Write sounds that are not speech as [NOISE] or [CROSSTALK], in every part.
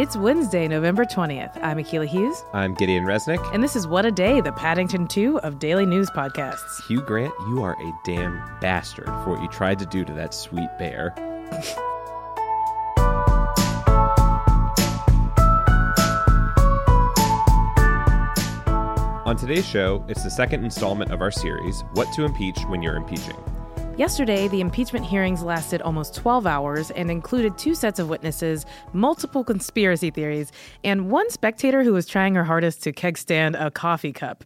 It's Wednesday, November 20th. I'm Akilah Hughes. I'm Gideon Resnick. And this is What a Day, the Paddington 2 of daily news podcasts. Hugh Grant, you are a damn bastard for what you tried to do to that sweet bear. On today's show, it's the second installment of our series, What to Impeach When You're Impeaching. Yesterday, the impeachment hearings lasted almost 12 hours and included two sets of witnesses, multiple conspiracy theories, and one spectator who was trying her hardest to keg stand a coffee cup.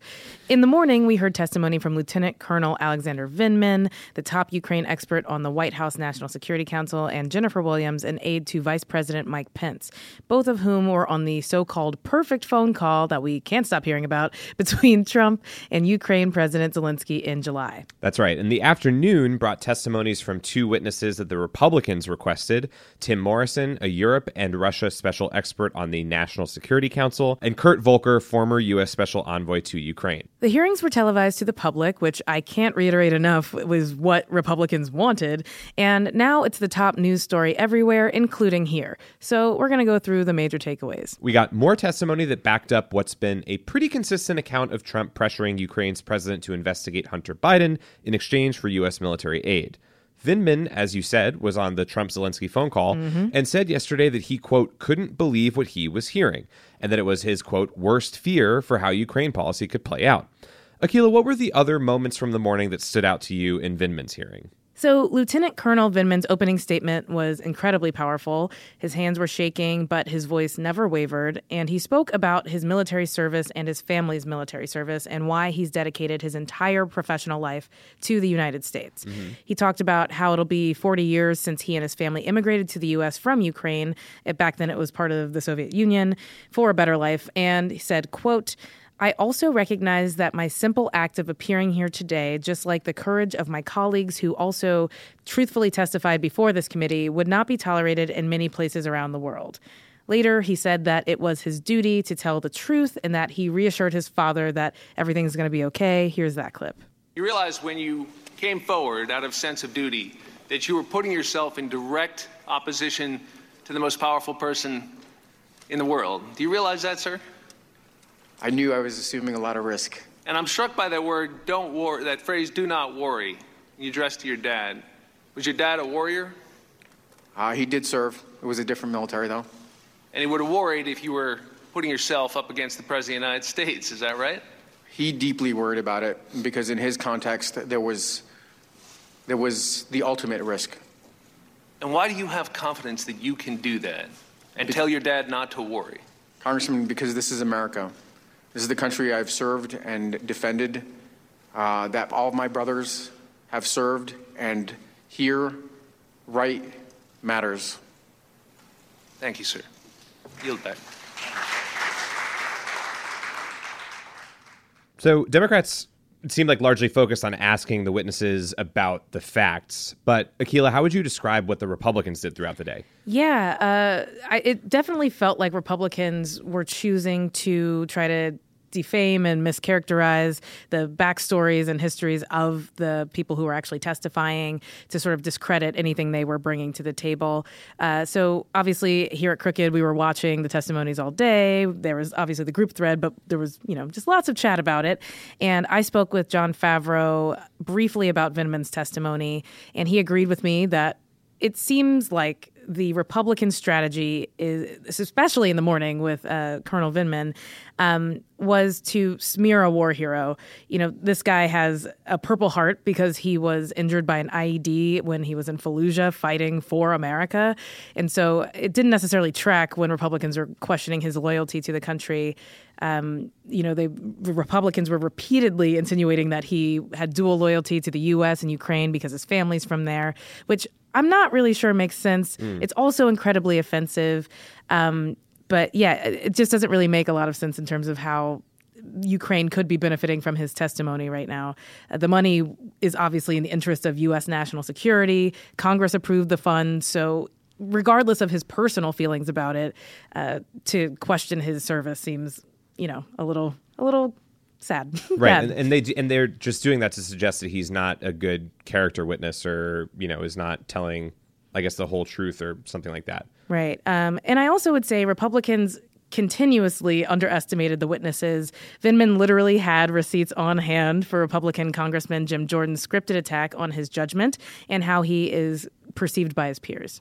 In the morning, we heard testimony from Lieutenant Colonel Alexander Vindman, the top Ukraine expert on the White House National Security Council, and Jennifer Williams, an aide to Vice President Mike Pence, both of whom were on the so called perfect phone call that we can't stop hearing about [LAUGHS] between Trump and Ukraine President Zelensky in July. That's right. In the afternoon, brought testimonies from two witnesses that the Republicans requested Tim Morrison, a Europe and Russia special expert on the National Security Council, and Kurt Volker, former U.S. special envoy to Ukraine. The hearings were televised to the public, which I can't reiterate enough was what Republicans wanted. And now it's the top news story everywhere, including here. So we're going to go through the major takeaways. We got more testimony that backed up what's been a pretty consistent account of Trump pressuring Ukraine's president to investigate Hunter Biden in exchange for U.S. military military aid. Vindman, as you said, was on the Trump Zelensky phone call mm-hmm. and said yesterday that he, quote, couldn't believe what he was hearing and that it was his, quote, worst fear for how Ukraine policy could play out. Akilah, what were the other moments from the morning that stood out to you in Vindman's hearing? So, Lieutenant Colonel Vindman's opening statement was incredibly powerful. His hands were shaking, but his voice never wavered. And he spoke about his military service and his family's military service and why he's dedicated his entire professional life to the United States. Mm-hmm. He talked about how it'll be 40 years since he and his family immigrated to the U.S. from Ukraine. Back then, it was part of the Soviet Union for a better life. And he said, quote, I also recognize that my simple act of appearing here today, just like the courage of my colleagues who also truthfully testified before this committee, would not be tolerated in many places around the world. Later, he said that it was his duty to tell the truth and that he reassured his father that everything's going to be okay. Here's that clip. You realize when you came forward out of sense of duty that you were putting yourself in direct opposition to the most powerful person in the world. Do you realize that, sir? I knew I was assuming a lot of risk. And I'm struck by that word, don't worry, that phrase, do not worry, you addressed to your dad. Was your dad a warrior? Uh, he did serve. It was a different military, though. And he would have worried if you were putting yourself up against the President of the United States, is that right? He deeply worried about it because, in his context, there was, there was the ultimate risk. And why do you have confidence that you can do that and tell your dad not to worry? Congressman, because this is America. This is the country I've served and defended, uh, that all of my brothers have served, and here, right matters. Thank you, sir. Yield back. So, Democrats seem like largely focused on asking the witnesses about the facts. But Akilah, how would you describe what the Republicans did throughout the day? Yeah, uh, I, it definitely felt like Republicans were choosing to try to defame and mischaracterize the backstories and histories of the people who were actually testifying to sort of discredit anything they were bringing to the table. Uh, so obviously here at Crooked, we were watching the testimonies all day. There was obviously the group thread, but there was you know just lots of chat about it. And I spoke with John Favreau briefly about Vindman's testimony, and he agreed with me that it seems like the Republican strategy is, especially in the morning with uh, Colonel Vindman, um, was to smear a war hero. You know, this guy has a Purple Heart because he was injured by an IED when he was in Fallujah fighting for America, and so it didn't necessarily track when Republicans were questioning his loyalty to the country. Um, you know, the Republicans were repeatedly insinuating that he had dual loyalty to the U.S. and Ukraine because his family's from there, which I'm not really sure it makes sense. Mm. It's also incredibly offensive. Um, but yeah, it just doesn't really make a lot of sense in terms of how Ukraine could be benefiting from his testimony right now. Uh, the money is obviously in the interest of U.S. national security. Congress approved the fund, so regardless of his personal feelings about it, uh, to question his service seems, you know, a little a little sad. [LAUGHS] right, and, and, they and they're just doing that to suggest that he's not a good character witness, or you know, is not telling I guess, the whole truth or something like that. Right. Um, and I also would say Republicans continuously underestimated the witnesses. Vindman literally had receipts on hand for Republican Congressman Jim Jordan's scripted attack on his judgment and how he is perceived by his peers.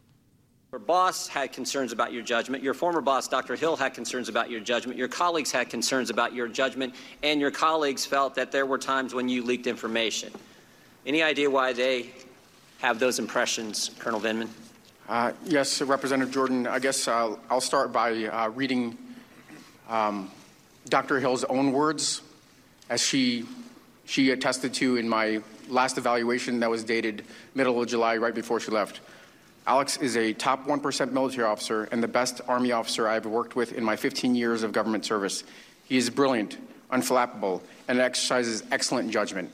Your boss had concerns about your judgment. Your former boss, Dr. Hill, had concerns about your judgment. Your colleagues had concerns about your judgment. And your colleagues felt that there were times when you leaked information. Any idea why they have those impressions, Colonel Vindman? Uh, yes, Representative Jordan. I guess uh, I'll start by uh, reading um, Dr. Hill's own words, as she she attested to in my last evaluation that was dated middle of July, right before she left. Alex is a top 1% military officer and the best Army officer I've worked with in my 15 years of government service. He is brilliant, unflappable, and exercises excellent judgment.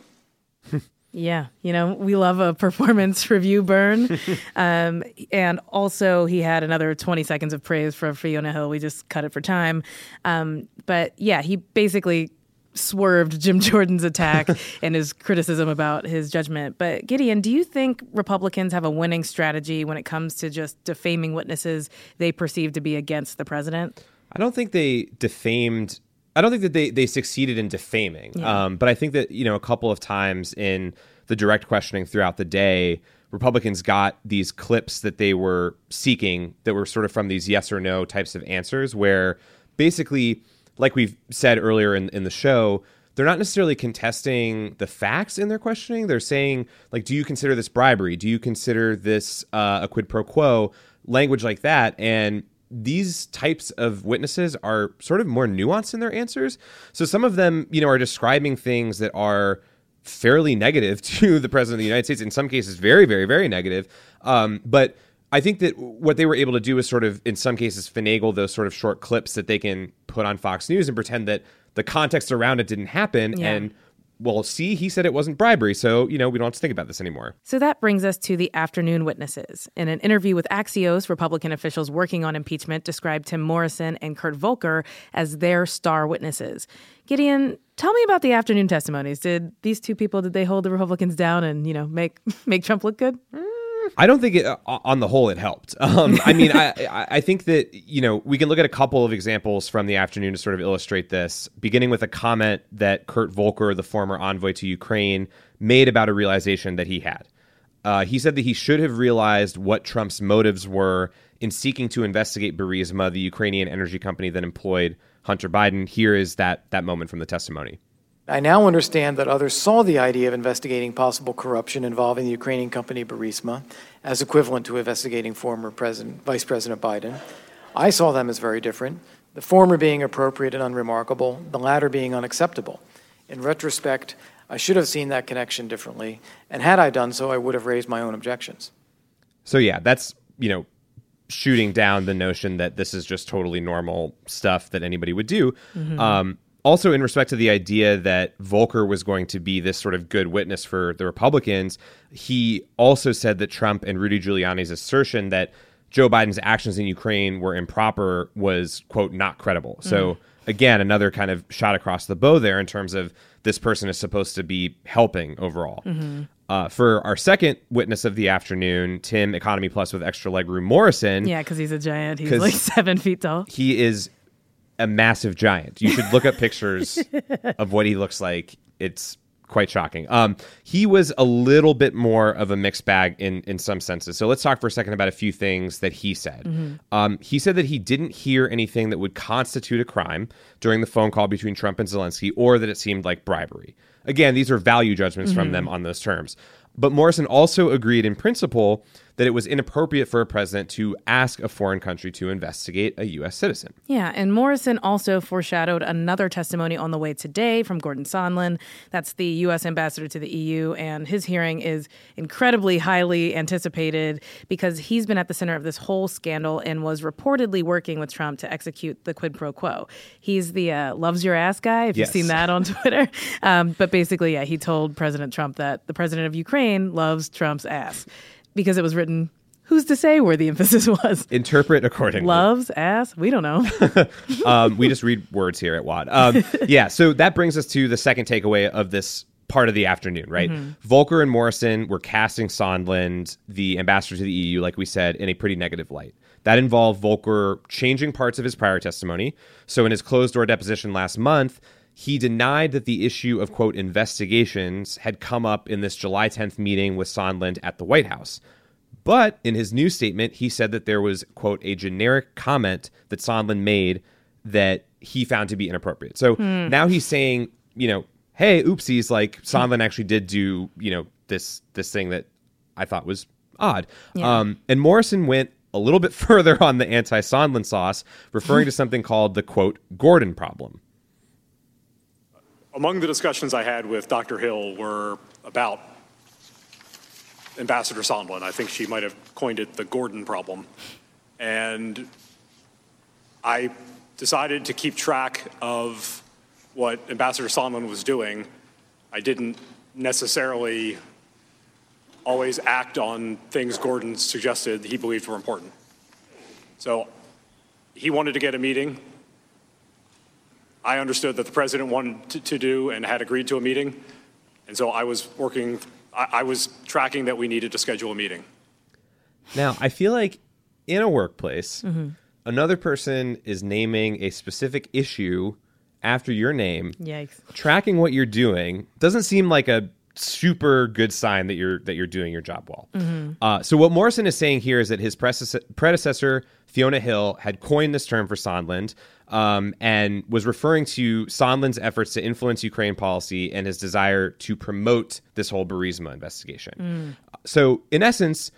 [LAUGHS] Yeah, you know, we love a performance [LAUGHS] review burn. [LAUGHS] um, and also, he had another 20 seconds of praise for Fiona Hill. We just cut it for time. Um, but yeah, he basically swerved Jim [LAUGHS] Jordan's attack [LAUGHS] and his criticism about his judgment. But Gideon, do you think Republicans have a winning strategy when it comes to just defaming witnesses they perceive to be against the president? I don't think they defamed I don't think that they they succeeded in defaming. Yeah. Um, but I think that you know a couple of times in the direct questioning throughout the day, Republicans got these clips that they were seeking that were sort of from these yes or no types of answers, where basically, like we've said earlier in, in the show, they're not necessarily contesting the facts in their questioning. They're saying, like, do you consider this bribery? Do you consider this uh, a quid pro quo? Language like that. And these types of witnesses are sort of more nuanced in their answers. So some of them, you know, are describing things that are fairly negative [LAUGHS] to the president of the United States. In some cases, very, very, very negative. Um, but I think that what they were able to do is sort of, in some cases, finagle those sort of short clips that they can put on Fox News and pretend that the context around it didn't happen yeah. and well, see, he said it wasn't bribery, so, you know, we don't have to think about this anymore. So that brings us to the afternoon witnesses. In an interview with Axios, Republican officials working on impeachment described Tim Morrison and Kurt Volker as their star witnesses. Gideon, tell me about the afternoon testimonies. Did these two people, did they hold the Republicans down and, you know, make, [LAUGHS] make Trump look good? Mm. I don't think it, uh, on the whole it helped. [LAUGHS] Um, I mean, I, I think that you know we can look at a couple of examples from the afternoon to sort of illustrate this. Beginning with a comment that Kurt Volker, the former envoy to Ukraine, made about a realization that he had. Uh, he said that he should have realized what Trump's motives were in seeking to investigate Burisma, the Ukrainian energy company that employed Hunter Biden. Here is that that moment from the testimony. I now understand that others saw the idea of investigating possible corruption involving the Ukrainian company Burisma as equivalent to investigating former President, Vice President Biden. I saw them as very different, the former being appropriate and unremarkable, the latter being unacceptable. In retrospect, I should have seen that connection differently, and had I done so, I would have raised my own objections. So, yeah, that's, you know, shooting down the notion that this is just totally normal stuff that anybody would do. Mm-hmm. Um, also in respect to the idea that Volker was going to be this sort of good witness for the Republicans, he also said that Trump and Rudy Giuliani's assertion that Joe Biden's actions in Ukraine were improper was quote not credible. Mm. So again, another kind of shot across the bow there in terms of this person is supposed to be helping overall. Mm-hmm. Uh, for our second witness of the afternoon, Tim Economy Plus with extra legroom Morrison. Yeah, because he's a giant. He's like seven feet tall. He is a massive giant. You should look up pictures [LAUGHS] of what he looks like. It's quite shocking. Um, he was a little bit more of a mixed bag in in some senses. So let's talk for a second about a few things that he said. Mm-hmm. Um, he said that he didn't hear anything that would constitute a crime during the phone call between Trump and Zelensky, or that it seemed like bribery. Again, these are value judgments mm-hmm. from them on those terms. But Morrison also agreed in principle that it was inappropriate for a president to ask a foreign country to investigate a U.S. citizen. Yeah, and Morrison also foreshadowed another testimony on the way today from Gordon Sondland. That's the U.S. ambassador to the EU, and his hearing is incredibly highly anticipated because he's been at the center of this whole scandal and was reportedly working with Trump to execute the quid pro quo. He's the uh, loves your ass guy, if yes. you've seen that on [LAUGHS] Twitter. Um, but basically, yeah, he told President Trump that the president of Ukraine loves Trump's ass because it was written who's to say where the emphasis [LAUGHS] was? Interpret accordingly. Loves, ass, we don't know. [LAUGHS] um, we just read words here at WAD. Um, [LAUGHS] yeah, so that brings us to the second takeaway of this part of the afternoon, right? Volker and Morrison were casting Sondland, the ambassador to the EU, like we said, in a pretty negative light. That involved Volker changing parts of his prior testimony. So in his closed door deposition last month, he denied that the issue of quote investigations had come up in this July 10th meeting with Sondland at the White House. But in his new statement, he said that there was, quote, a generic comment that Sondland made that he found to be inappropriate. So now he's saying, you know, hey, oopsies, like Sondland actually did do, you know, this this thing that I thought was odd. Um, and Morrison went a little bit [LAUGHS] further on the anti Sondland sauce, referring to something called the, quote, Gordon problem. Among the discussions I had with Dr. Hill were about Ambassador Sondland. I think she might have coined it the Gordon problem. And I decided to keep track of what Ambassador Sondland was doing. I didn't necessarily always act on things Gordon suggested he believed were important. So he wanted to get a meeting. I understood that the president wanted to, to do and had agreed to a meeting. And so I was working, I, I was tracking that we needed to schedule a meeting. Now, I feel like in a workplace, another person is naming a specific issue after your name. Yikes. Tracking what you're doing doesn't seem like a super good sign that you're that you're doing your job well. Uh, so what Morrison is saying here is that his predecessor, predecessor Fiona Hill had coined this term for Sondland um, and was referring to Sondland's efforts to influence Ukraine policy and his desire to promote this whole Burisma investigation. So in essence,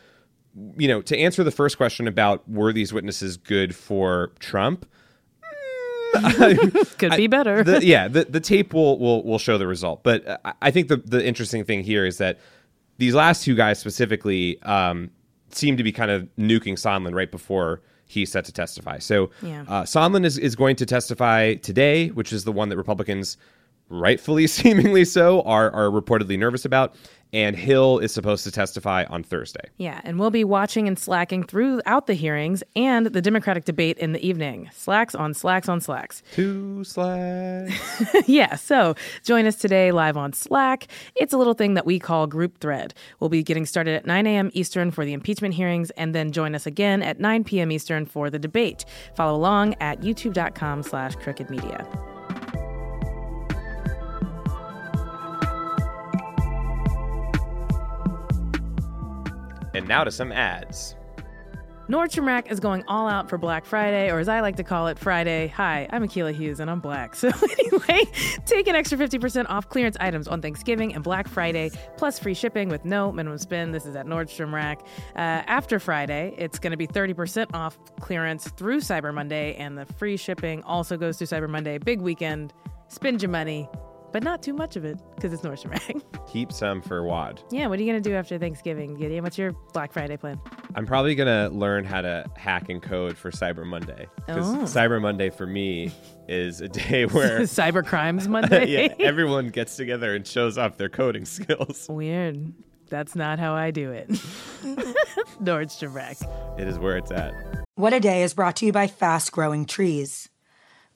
you know, to answer the first question about were these witnesses good for Trump, [LAUGHS] Could be better. the, yeah, the, the tape will, will will show the result. But I- I think the the interesting thing here is that these last two guys specifically um, seem to be kind of nuking Sondland right before he's set to testify. So Yeah. uh, Sondland is, is going to testify today, which is the one that Republicans, rightfully [LAUGHS] seemingly so, are are reportedly nervous about. And Hill is supposed to testify on Thursday. Yeah, and we'll be watching and slacking throughout the hearings and the Democratic debate in the evening. Slacks on slacks on slacks. [LAUGHS] Two slacks. [LAUGHS] yeah, so join us today live on Slack. It's a little thing that we call Group Thread. We'll be getting started at 9 a.m. Eastern for the impeachment hearings, and then join us again at 9 p.m. Eastern for the debate. Follow along at youtube.com slash crooked media. Now to some ads. Nordstrom Rack is going all out for Black Friday, or as I like to call it, Friday. Hi, I'm Akilah Hughes and I'm black. [LAUGHS] So, anyway, take an extra 50% off clearance items on Thanksgiving and Black Friday, plus free shipping with no minimum spend. This is at Nordstrom Rack. Uh, after Friday, it's going to be 30% off clearance through Cyber Monday, and the free shipping also goes through Cyber Monday. Big weekend. Spend your money, but not too much of it because it's Nordstrom Rack. [LAUGHS] Keep some for Wad. yeah, what are you going to do after Thanksgiving, Gideon? What's your Black Friday plan? I'm probably gonna learn how to hack and code for Cyber Monday because Oh. Cyber Monday for me is a day [LAUGHS] where [LAUGHS] Cyber Crimes Monday? yeah, everyone gets together and shows off their coding skills. Weird. That's not how I do it. Nordstrom Rack. It is where it's at. What a Day is brought to you by Fast Growing Trees.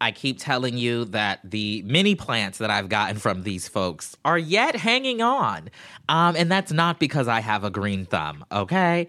I keep telling you that the mini plants that I've gotten from these folks are yet hanging on. Um, and that's not because I have a green thumb, okay?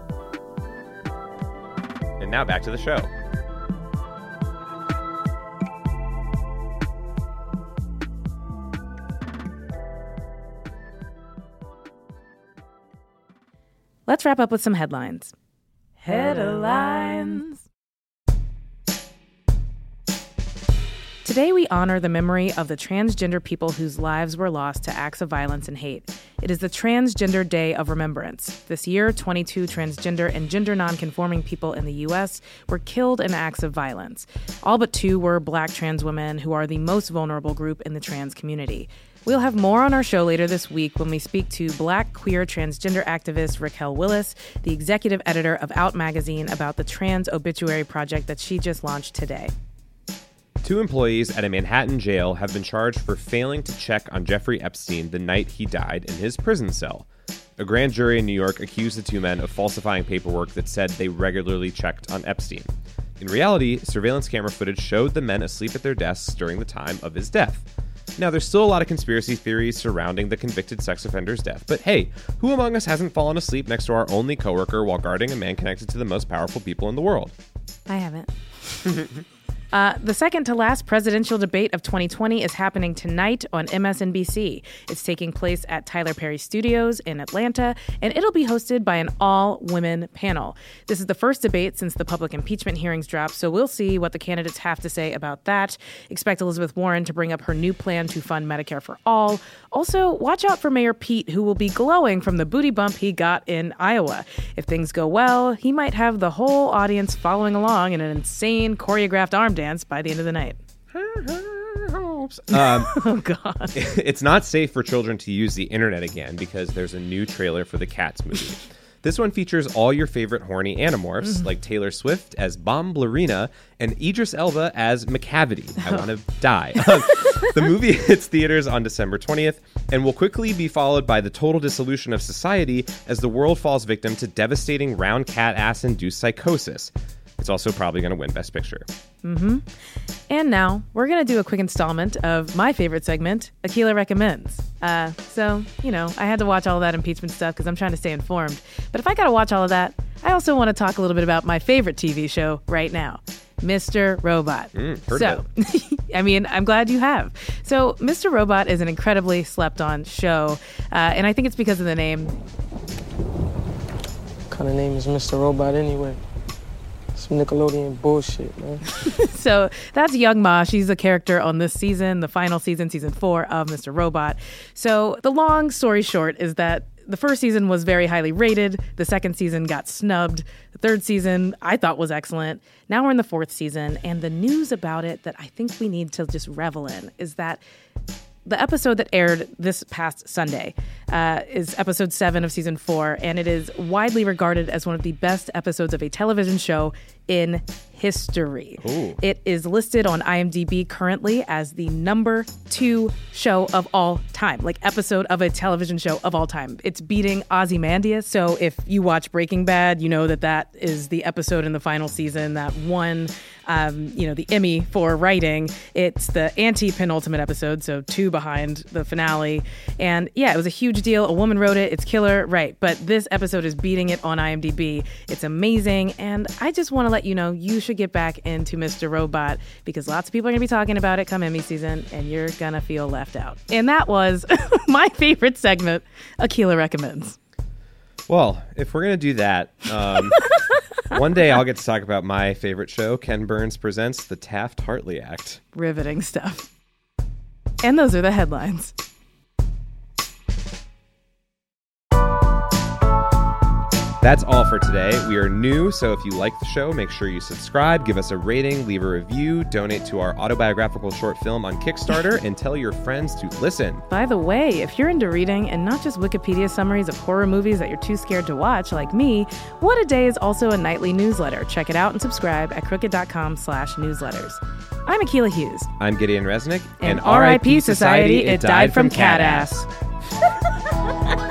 And now back to the show. Let's wrap up with some headlines. Headlines. Today, we honor the memory of the transgender people whose lives were lost to acts of violence and hate. It is the Transgender Day of Remembrance. This year, 22 transgender and gender nonconforming people in the U.S. were killed in acts of violence. All but two were black trans women, who are the most vulnerable group in the trans community. We'll have more on our show later this week when we speak to black queer transgender activist Raquel Willis, the executive editor of Out Magazine, about the trans obituary project that she just launched today. Two employees at a Manhattan jail have been charged for failing to check on Jeffrey Epstein the night he died in his prison cell. A grand jury in New York accused the two men of falsifying paperwork that said they regularly checked on Epstein. In reality, surveillance camera footage showed the men asleep at their desks during the time of his death. Now, there's still a lot of conspiracy theories surrounding the convicted sex offender's death, but hey, who among us hasn't fallen asleep next to our only coworker while guarding a man connected to the most powerful people in the world? I haven't. [LAUGHS] Uh, the second to last presidential debate of 2020 is happening tonight on MSNBC. It's taking place at Tyler Perry Studios in Atlanta, and it'll be hosted by an all women panel. This is the first debate since the public impeachment hearings dropped, so we'll see what the candidates have to say about that. Expect Elizabeth Warren to bring up her new plan to fund Medicare for all. Also, watch out for Mayor Pete, who will be glowing from the booty bump he got in Iowa. If things go well, he might have the whole audience following along in an insane choreographed arm dance by the end of the night. [LAUGHS] Um, [LAUGHS] Oh, God. [LAUGHS] it's not safe for children to use the internet again because there's a new trailer for the Cats movie. This one features all your favorite horny animorphs, like Taylor Swift as Bombalurina and Idris Elba as Macavity. I want to die. Um, the movie hits theaters on December 20th and will quickly be followed by the total dissolution of society as the world falls victim to devastating round cat ass induced psychosis. It's also probably going to win Best Picture. Mm-hmm. And now we're going to do a quick installment of my favorite segment, Akilah Recommends. Uh, so, you know, I had to watch all of that impeachment stuff because I'm trying to stay informed. But if I got to watch all of that, I also want to talk a little bit about my favorite TV show right now. Mr. Robot. heard so, [LAUGHS] I mean, I'm glad you have. So, Mr. Robot is an incredibly slept on show, uh, and I think it's because of the name. What kind of name is Mr. Robot anyway? Some Nickelodeon bullshit, man. [LAUGHS] so that's Young M.A. She's a character on this season, the final season, season four of Mr. Robot. So the long story short is that the first season was very highly rated. The second season got snubbed. The third season I thought was excellent. Now we're in the fourth season, and the news about it that I think we need to just revel in is that the episode that aired this past Sunday uh, is episode seven of season four, and it is widely regarded as one of the best episodes of a television show in history. It is listed on IMDb currently as the number two show of all time, like episode of a television show of all time. It's beating Ozymandias. So if you watch Breaking Bad, you know that that is the episode in the final season that won, um, you know, the Emmy for writing. It's the anti-penultimate episode, so two behind the finale. And yeah, it was a huge deal. A woman wrote it. It's killer, right? But this episode is beating it on IMDb. It's amazing, and I just want to let you know you should get back into Mr. Robot because lots of people are going to be talking about it come Emmy season, and you're gonna feel left out. And that was [LAUGHS] my favorite segment. Akilah recommends. Well, if we're going to do that, um, [LAUGHS] one day I'll get to talk about my favorite show, Ken Burns Presents The Taft Hartley Act. Riveting stuff. And those are the headlines. That's all for today. We are new, so if you like the show, make sure you subscribe, give us a rating, leave a review, donate to our autobiographical short film on Kickstarter, and tell your friends to listen. By the way, if you're into reading and not just Wikipedia summaries of horror movies that you're too scared to watch, like me, What a Day is also a nightly newsletter. Check it out and subscribe at crooked.com slash newsletters. I'm Akilah Hughes. I'm Gideon Resnick, And RIP Society, it died from cat ass. [LAUGHS]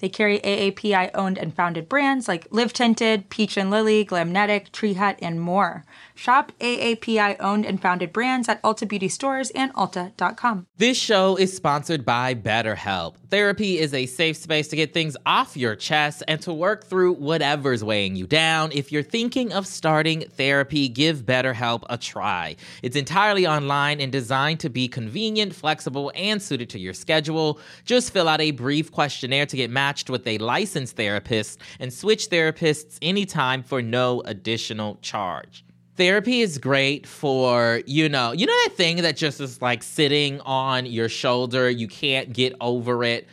They carry AAPI owned and founded brands like Live Tinted, Peach and Lily, Glamnetic, Tree Hut, and more. Shop AAPI owned and founded brands at Ulta Beauty stores and Ulta.com. This show is sponsored by BetterHelp. Therapy is a safe space to get things off your chest and to work through whatever's weighing you down. If you're thinking of starting therapy, give BetterHelp a try. It's entirely online and designed to be convenient, flexible, and suited to your schedule. Just fill out a brief questionnaire to get matched with a licensed therapist and switch therapists anytime for no additional charge therapy is great for you know you know that thing that just is like sitting on your shoulder you can't get over it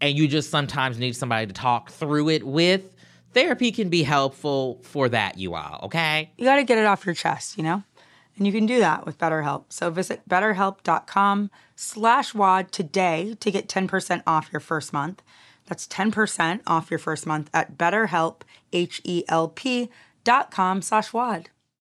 and you just sometimes need somebody to talk through it with therapy can be helpful for that you all okay You got to get it off your chest, you know? And you can do that with BetterHelp. So visit betterhelp.com slash WAD today to get 10% off your first month. That's 10% off your first month at betterhelp, H-E-L-P dot com slash WAD.